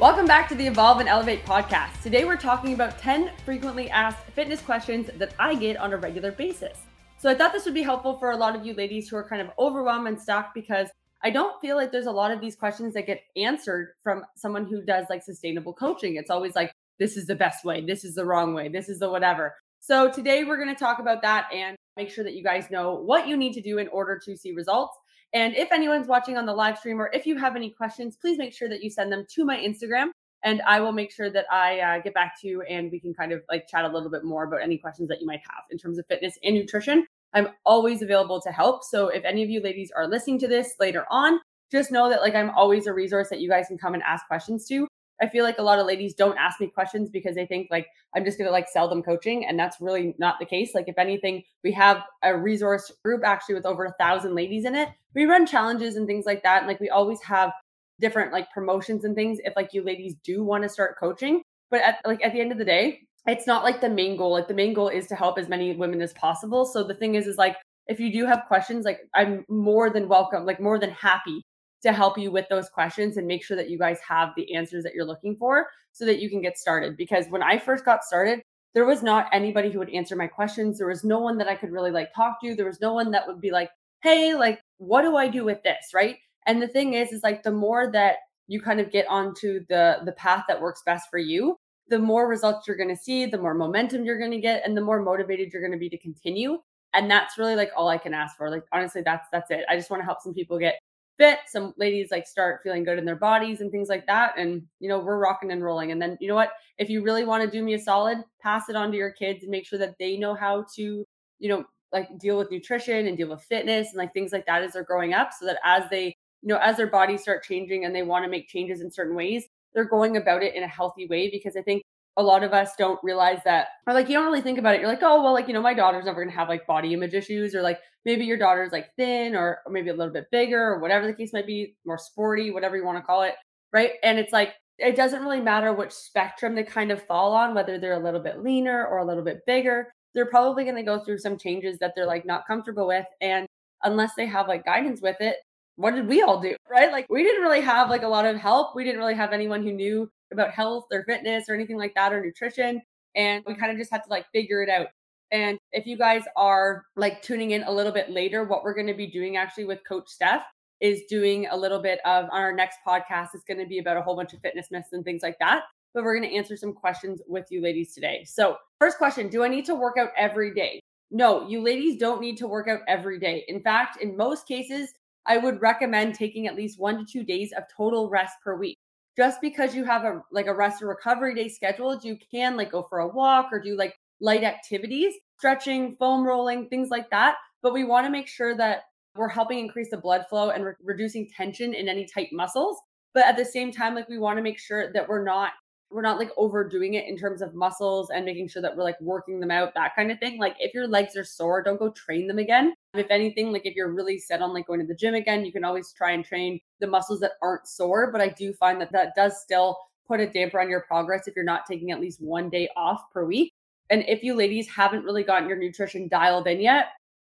Welcome back to the Evolve and Elevate podcast. Today we're talking about 10 frequently asked fitness questions that I get on a regular basis. So I thought this would be helpful for a lot of you ladies who are kind of overwhelmed and stuck because I don't feel like there's a lot of these questions that get answered from someone who does like sustainable coaching. It's always like, this is the best way, this is the wrong way, this is the whatever. So today we're going to talk about that and make sure that you guys know what you need to do in order to see results. And if anyone's watching on the live stream or if you have any questions, please make sure that you send them to my Instagram and I will make sure that I uh, get back to you and we can kind of like chat a little bit more about any questions that you might have in terms of fitness and nutrition. I'm always available to help. So if any of you ladies are listening to this later on, just know that like I'm always a resource that you guys can come and ask questions to. I feel like a lot of ladies don't ask me questions because they think like I'm just to like sell them coaching. And that's really not the case. Like, if anything, we have a resource group actually with over a thousand ladies in it. We run challenges and things like that. And like, we always have different like promotions and things if like you ladies do want to start coaching. But at like at the end of the day, it's not like the main goal. Like, the main goal is to help as many women as possible. So the thing is, is like, if you do have questions, like I'm more than welcome, like more than happy to help you with those questions and make sure that you guys have the answers that you're looking for so that you can get started. Because when I first got started, there was not anybody who would answer my questions. There was no one that I could really like talk to. There was no one that would be like, hey, like, what do I do with this? Right. And the thing is, is like the more that you kind of get onto the the path that works best for you, the more results you're going to see, the more momentum you're going to get, and the more motivated you're going to be to continue. And that's really like all I can ask for. Like honestly, that's that's it. I just want to help some people get fit some ladies like start feeling good in their bodies and things like that and you know we're rocking and rolling and then you know what if you really want to do me a solid pass it on to your kids and make sure that they know how to you know like deal with nutrition and deal with fitness and like things like that as they're growing up so that as they you know as their bodies start changing and they want to make changes in certain ways they're going about it in a healthy way because i think a lot of us don't realize that or like you don't really think about it. You're like oh well like you know my daughter's never going to have like body image issues or like maybe your daughter's like thin or, or maybe a little bit bigger or whatever the case might be more sporty whatever you want to call it right? And it's like it doesn't really matter which spectrum they kind of fall on whether they're a little bit leaner or a little bit bigger. They're probably going to go through some changes that they're like not comfortable with and unless they have like guidance with it what did we all do right like we didn't really have like a lot of help we didn't really have anyone who knew about health or fitness or anything like that or nutrition. And we kind of just had to like figure it out. And if you guys are like tuning in a little bit later, what we're going to be doing actually with Coach Steph is doing a little bit of on our next podcast. It's going to be about a whole bunch of fitness myths and things like that. But we're going to answer some questions with you ladies today. So, first question Do I need to work out every day? No, you ladies don't need to work out every day. In fact, in most cases, I would recommend taking at least one to two days of total rest per week just because you have a like a rest or recovery day scheduled, you can like go for a walk or do like light activities, stretching, foam rolling, things like that. But we want to make sure that we're helping increase the blood flow and re- reducing tension in any tight muscles. But at the same time, like we want to make sure that we're not we're not like overdoing it in terms of muscles and making sure that we're like working them out, that kind of thing. Like if your legs are sore, don't go train them again. If anything, like if you're really set on like going to the gym again, you can always try and train the muscles that aren't sore. But I do find that that does still put a damper on your progress if you're not taking at least one day off per week. And if you ladies haven't really gotten your nutrition dialed in yet,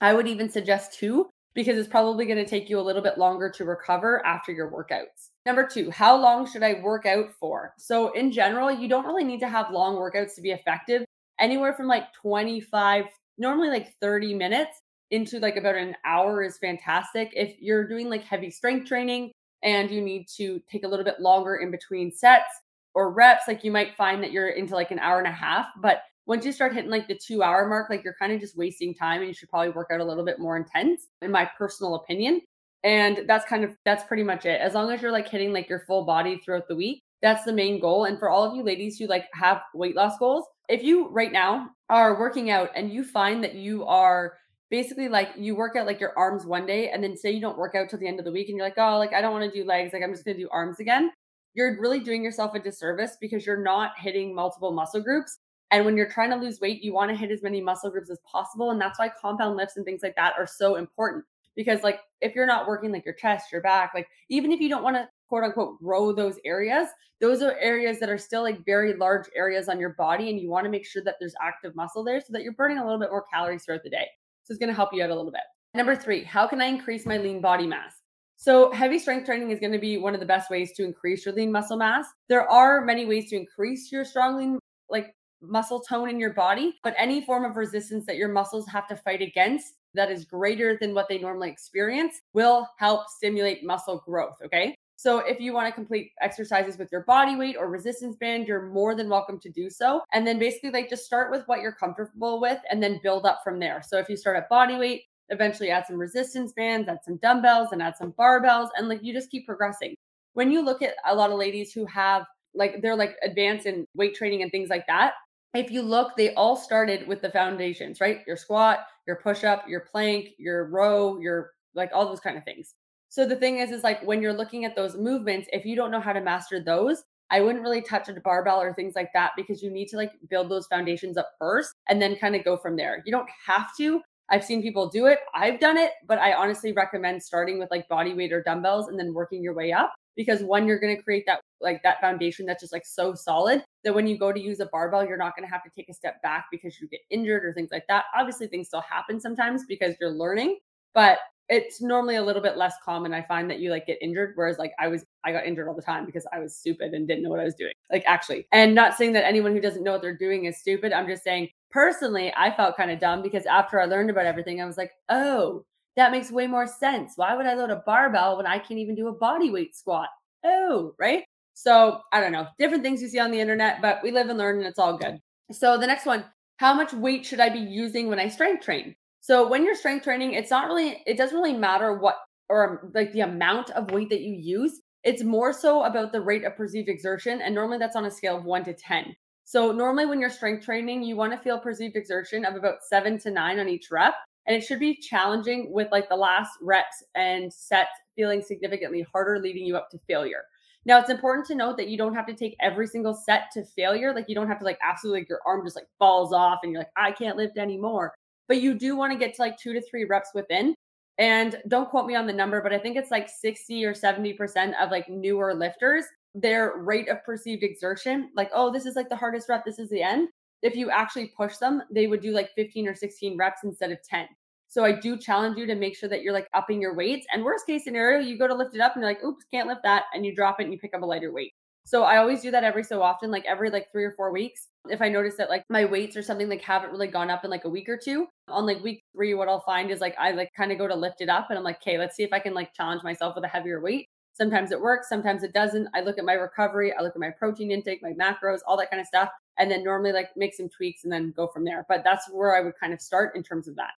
I would even suggest two because it's probably going to take you a little bit longer to recover after your workouts. Number two, how long should I work out for? So, in general, you don't really need to have long workouts to be effective. Anywhere from like 25, normally like 30 minutes into like about an hour is fantastic. If you're doing like heavy strength training and you need to take a little bit longer in between sets or reps, like you might find that you're into like an hour and a half. But once you start hitting like the two hour mark, like you're kind of just wasting time and you should probably work out a little bit more intense, in my personal opinion. And that's kind of that's pretty much it. As long as you're like hitting like your full body throughout the week, that's the main goal. And for all of you ladies who like have weight loss goals, if you right now are working out and you find that you are basically like you work out like your arms one day and then say you don't work out till the end of the week and you're like, oh, like I don't want to do legs, like I'm just gonna do arms again. You're really doing yourself a disservice because you're not hitting multiple muscle groups. And when you're trying to lose weight, you want to hit as many muscle groups as possible. And that's why compound lifts and things like that are so important. Because like if you're not working like your chest, your back, like even if you don't want to quote unquote grow those areas, those are areas that are still like very large areas on your body. And you want to make sure that there's active muscle there so that you're burning a little bit more calories throughout the day. So it's going to help you out a little bit. Number three, how can I increase my lean body mass? So, heavy strength training is going to be one of the best ways to increase your lean muscle mass. There are many ways to increase your strong lean, like muscle tone in your body, but any form of resistance that your muscles have to fight against that is greater than what they normally experience will help stimulate muscle growth. Okay. So if you want to complete exercises with your body weight or resistance band, you're more than welcome to do so. And then basically like just start with what you're comfortable with and then build up from there. So if you start at body weight, eventually add some resistance bands, add some dumbbells and add some barbells and like you just keep progressing. When you look at a lot of ladies who have like they're like advanced in weight training and things like that, if you look, they all started with the foundations, right? Your squat, your push up, your plank, your row, your like all those kind of things. So the thing is, is like when you're looking at those movements, if you don't know how to master those, I wouldn't really touch a barbell or things like that because you need to like build those foundations up first and then kind of go from there. You don't have to. I've seen people do it. I've done it, but I honestly recommend starting with like body weight or dumbbells and then working your way up because one you're going to create that like that foundation that's just like so solid that when you go to use a barbell you're not going to have to take a step back because you get injured or things like that. Obviously things still happen sometimes because you're learning, but it's normally a little bit less common. I find that you like get injured, whereas like I was, I got injured all the time because I was stupid and didn't know what I was doing. Like actually, and not saying that anyone who doesn't know what they're doing is stupid. I'm just saying personally, I felt kind of dumb because after I learned about everything, I was like, oh, that makes way more sense. Why would I load a barbell when I can't even do a body weight squat? Oh, right. So I don't know, different things you see on the internet, but we live and learn and it's all good. So the next one, how much weight should I be using when I strength train? So when you're strength training, it's not really, it doesn't really matter what or like the amount of weight that you use. It's more so about the rate of perceived exertion. And normally that's on a scale of one to 10. So normally when you're strength training, you want to feel perceived exertion of about seven to nine on each rep. And it should be challenging with like the last reps and sets feeling significantly harder, leading you up to failure. Now it's important to note that you don't have to take every single set to failure. Like you don't have to like absolutely like your arm just like falls off and you're like, I can't lift anymore but you do want to get to like two to three reps within. And don't quote me on the number, but I think it's like 60 or 70% of like newer lifters, their rate of perceived exertion, like, oh, this is like the hardest rep, this is the end. If you actually push them, they would do like 15 or 16 reps instead of 10. So I do challenge you to make sure that you're like upping your weights. And worst case scenario, you go to lift it up and you're like, oops, can't lift that. And you drop it and you pick up a lighter weight. So I always do that every so often, like every like three or four weeks. If I notice that like my weights or something like haven't really gone up in like a week or two, on like week three, what I'll find is like I like kind of go to lift it up and I'm like, okay, let's see if I can like challenge myself with a heavier weight. Sometimes it works, sometimes it doesn't. I look at my recovery, I look at my protein intake, my macros, all that kind of stuff, and then normally like make some tweaks and then go from there. But that's where I would kind of start in terms of that.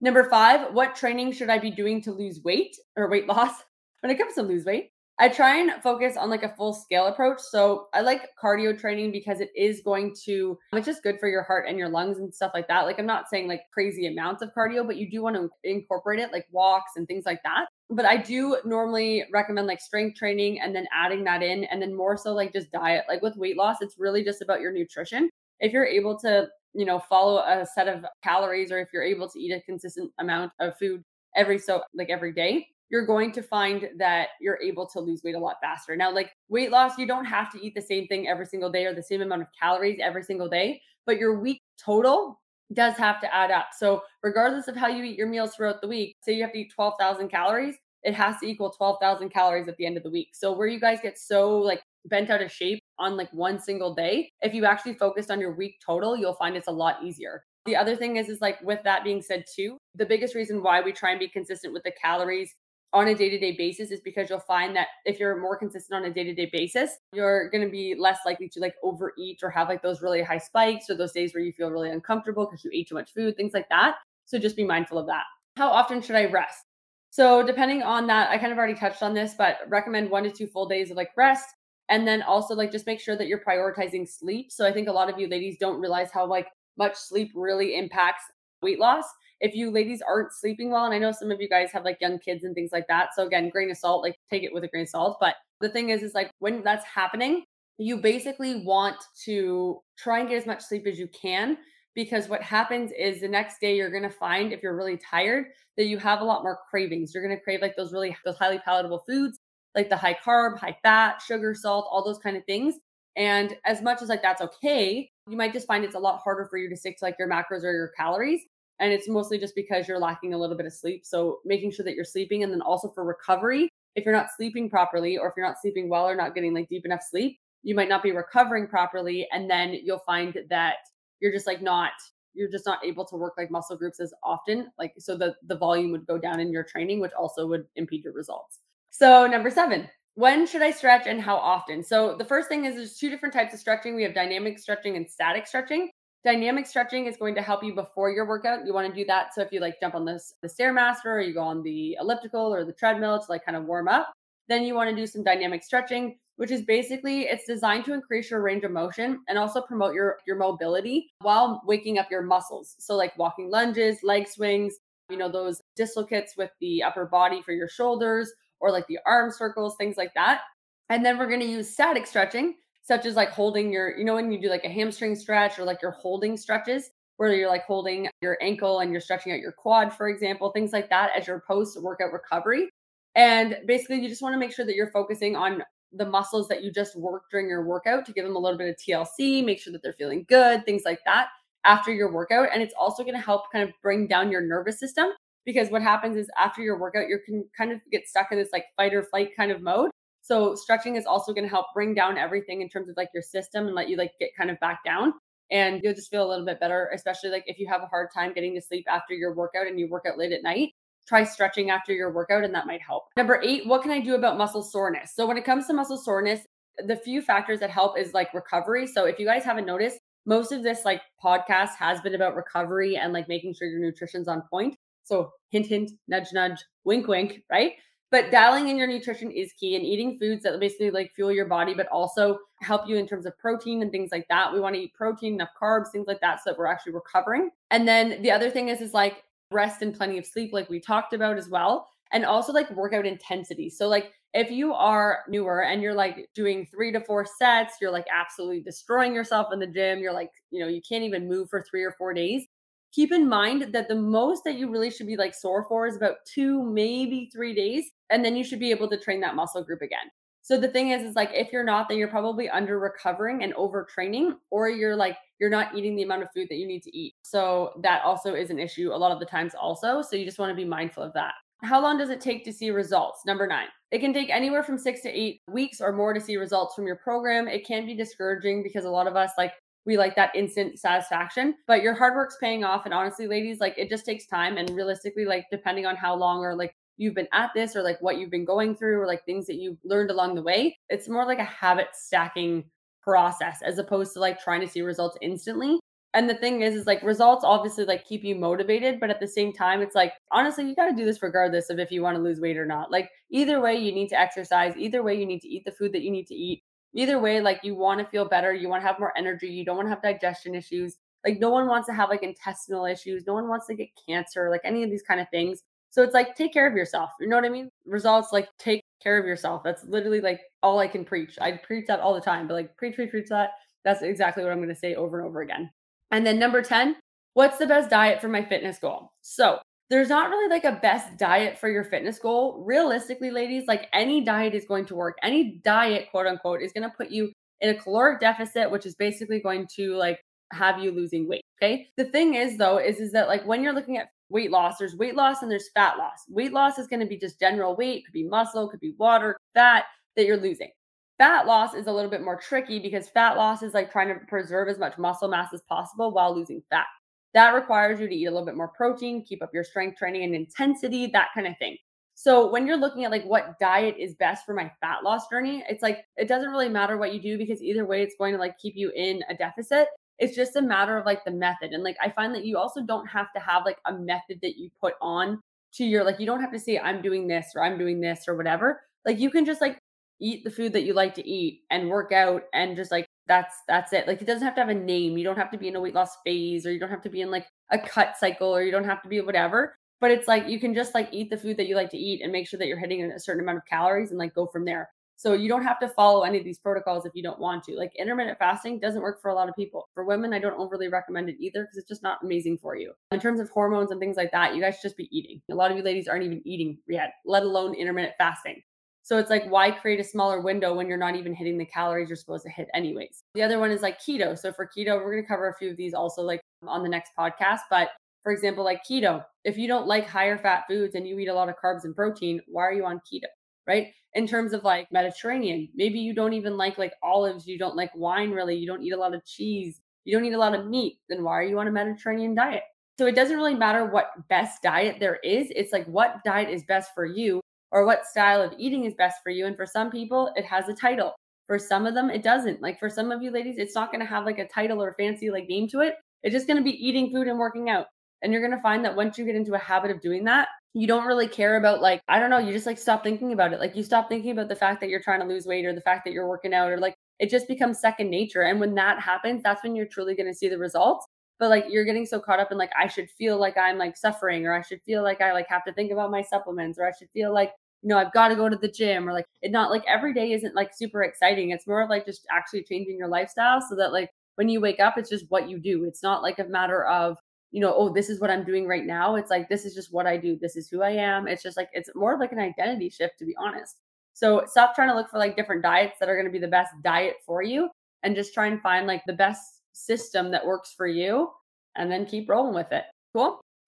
Number five, what training should I be doing to lose weight or weight loss? When it comes to lose weight, I try and focus on like a full scale approach. So I like cardio training because it is going to, it's just good for your heart and your lungs and stuff like that. Like I'm not saying like crazy amounts of cardio, but you do want to incorporate it like walks and things like that. But I do normally recommend like strength training and then adding that in and then more so like just diet. Like with weight loss, it's really just about your nutrition. If you're able to, you know, follow a set of calories or if you're able to eat a consistent amount of food every so like every day you're going to find that you're able to lose weight a lot faster. Now, like weight loss, you don't have to eat the same thing every single day or the same amount of calories every single day, but your week total does have to add up. So, regardless of how you eat your meals throughout the week, say you have to eat 12,000 calories, it has to equal 12,000 calories at the end of the week. So, where you guys get so like bent out of shape on like one single day, if you actually focused on your week total, you'll find it's a lot easier. The other thing is, is like with that being said, too, the biggest reason why we try and be consistent with the calories on a day-to-day basis is because you'll find that if you're more consistent on a day-to-day basis you're going to be less likely to like overeat or have like those really high spikes or those days where you feel really uncomfortable because you ate too much food things like that. So just be mindful of that. How often should i rest? So depending on that i kind of already touched on this but recommend one to two full days of like rest and then also like just make sure that you're prioritizing sleep. So i think a lot of you ladies don't realize how like much sleep really impacts weight loss if you ladies aren't sleeping well, and I know some of you guys have like young kids and things like that. So again, grain of salt, like take it with a grain of salt. But the thing is, is like when that's happening, you basically want to try and get as much sleep as you can because what happens is the next day you're going to find if you're really tired that you have a lot more cravings you're going to crave like those really those highly palatable foods like the high carb high fat sugar salt all those kind of things and as much as like that's okay you might just find it's a lot harder for you to stick to like your macros or your calories and it's mostly just because you're lacking a little bit of sleep so making sure that you're sleeping and then also for recovery if you're not sleeping properly or if you're not sleeping well or not getting like deep enough sleep you might not be recovering properly and then you'll find that you're just like not you're just not able to work like muscle groups as often like so the the volume would go down in your training which also would impede your results. So number seven when should i stretch and how often? So the first thing is there's two different types of stretching. We have dynamic stretching and static stretching dynamic stretching is going to help you before your workout you want to do that so if you like jump on this the stairmaster or you go on the elliptical or the treadmill to like kind of warm up then you want to do some dynamic stretching which is basically it's designed to increase your range of motion and also promote your your mobility while waking up your muscles. So like walking lunges, leg swings, you know, those dislocates with the upper body for your shoulders or like the arm circles, things like that. And then we're going to use static stretching, such as like holding your, you know, when you do like a hamstring stretch or like your holding stretches, where you're like holding your ankle and you're stretching out your quad, for example, things like that as your post workout recovery. And basically, you just want to make sure that you're focusing on the muscles that you just worked during your workout to give them a little bit of TLC, make sure that they're feeling good, things like that after your workout. And it's also going to help kind of bring down your nervous system because what happens is after your workout, you can kind of get stuck in this like fight or flight kind of mode. So stretching is also going to help bring down everything in terms of like your system and let you like get kind of back down. And you'll just feel a little bit better, especially like if you have a hard time getting to sleep after your workout and you work out late at night try stretching after your workout and that might help. Number eight, what can I do about muscle soreness? So, when it comes to muscle soreness, the few factors that help is like recovery. So, if you guys haven't noticed, most of this like podcast has been about recovery and like making sure your nutrition's on point. So, hint, hint, nudge, nudge, wink, wink, right? But dialing in your nutrition is key and eating foods that basically like fuel your body, but also help you in terms of protein and things like that. We want to eat protein, enough carbs, things like that, so that we're actually recovering. And then the other thing is, is like rest and plenty of sleep, like we talked about as well. And also like workout intensity. So, like, if you are newer and you're like doing three to four sets, you're like absolutely destroying yourself in the gym, you're like, you know, you can't even move for three or four days. Keep in mind that the most that you really should be like sore for is about two, maybe three days. And then you should be able to train that muscle group again. So the thing is, is like if you're not, then you're probably under recovering and overtraining, or you're like you're not eating the amount of food that you need to eat. So that also is an issue a lot of the times, also. So you just want to be mindful of that. How long does it take to see results? Number nine, it can take anywhere from six to eight weeks or more to see results from your program. It can be discouraging because a lot of us like we like that instant satisfaction, but your hard work's paying off. And honestly, ladies, like it just takes time. And realistically, like depending on how long or like you've been at this or like what you've been going through or like things that you've learned along the way. It's more like a habit stacking process as opposed to like trying to see results instantly. And the thing is, is like results obviously like keep you motivated, but at the same time, it's like honestly, you got to do this regardless of if you want to lose weight or not. Like either way, you need to exercise. Either way, you need to eat the food that you need to eat. Either way, like you want to feel better, you want to have more energy, you don't want to have digestion issues. Like no one wants to have like intestinal issues, no one wants to get cancer, like any of these kind of things. So it's like take care of yourself. You know what I mean? Results like take care of yourself. That's literally like all I can preach. I preach that all the time, but like preach, preach, preach that. That's exactly what I'm going to say over and over again. And then number 10, what's the best diet for my fitness goal? So there's not really like a best diet for your fitness goal. Realistically, ladies, like any diet is going to work. Any diet, quote unquote, is going to put you in a caloric deficit, which is basically going to like have you losing weight. Okay. The thing is, though, is, is that like when you're looking at weight loss. There's weight loss and there's fat loss. Weight loss is going to be just general weight, could be muscle, could be water, fat that you're losing. Fat loss is a little bit more tricky because fat loss is like trying to preserve as much muscle mass as possible while losing fat. That requires you to eat a little bit more protein, keep up your strength training and intensity, that kind of thing. So when you're looking at like what diet is best for my fat loss journey, it's like it doesn't really matter what you do because either way it's going to like keep you in a deficit. It's just a matter of like the method. And like I find that you also don't have to have like a method that you put on to your like you don't have to say I'm doing this or I'm doing this or whatever. Like you can just like eat the food that you like to eat and work out and just like that's that's it. Like it doesn't have to have a name. You don't have to be in a weight loss phase or you don't have to be in like a cut cycle or you don't have to be whatever. But it's like you can just like eat the food that you like to eat and make sure that you're hitting a certain amount of calories and like go from there. So you don't have to follow any of these protocols if you don't want to. Like intermittent fasting doesn't work for a lot of people. For women, I don't overly recommend it either because it's just not amazing for you. In terms of hormones and things like that, you guys should just be eating. A lot of you ladies aren't even eating yet, let alone intermittent fasting. So it's like, why create a smaller window when you're not even hitting the calories you're supposed to hit, anyways? The other one is like keto. So for keto, we're going to cover a few of these also, like on the next podcast. But for example, like keto, if you don't like higher fat foods and you eat a lot of carbs and protein, why are you on keto? Right. In terms of like Mediterranean, maybe you don't even like like olives, you don't like wine really, you don't eat a lot of cheese, you don't eat a lot of meat, then why are you on a Mediterranean diet? So it doesn't really matter what best diet there is. It's like what diet is best for you or what style of eating is best for you. And for some people, it has a title. For some of them, it doesn't. Like for some of you ladies, it's not going to have like a title or fancy like name to it. It's just going to be eating food and working out. And you're going to find that once you get into a habit of doing that, you don't really care about like, I don't know, you just like stop thinking about it. Like you stop thinking about the fact that you're trying to lose weight or the fact that you're working out or like it just becomes second nature. And when that happens, that's when you're truly going to see the results. But like you're getting so caught up in like I should feel like I'm like suffering or I should feel like I like have to think about my supplements or I should feel like you know, I've got to go to the gym or like it not like every day isn't like super exciting. It's more of like just actually changing your lifestyle so that like when you wake up, it's just what you do. It's not like a matter of you know, oh, this is what I'm doing right now. It's like, this is just what I do. This is who I am. It's just like, it's more of like an identity shift, to be honest. So stop trying to look for like different diets that are going to be the best diet for you and just try and find like the best system that works for you and then keep rolling with it. Cool.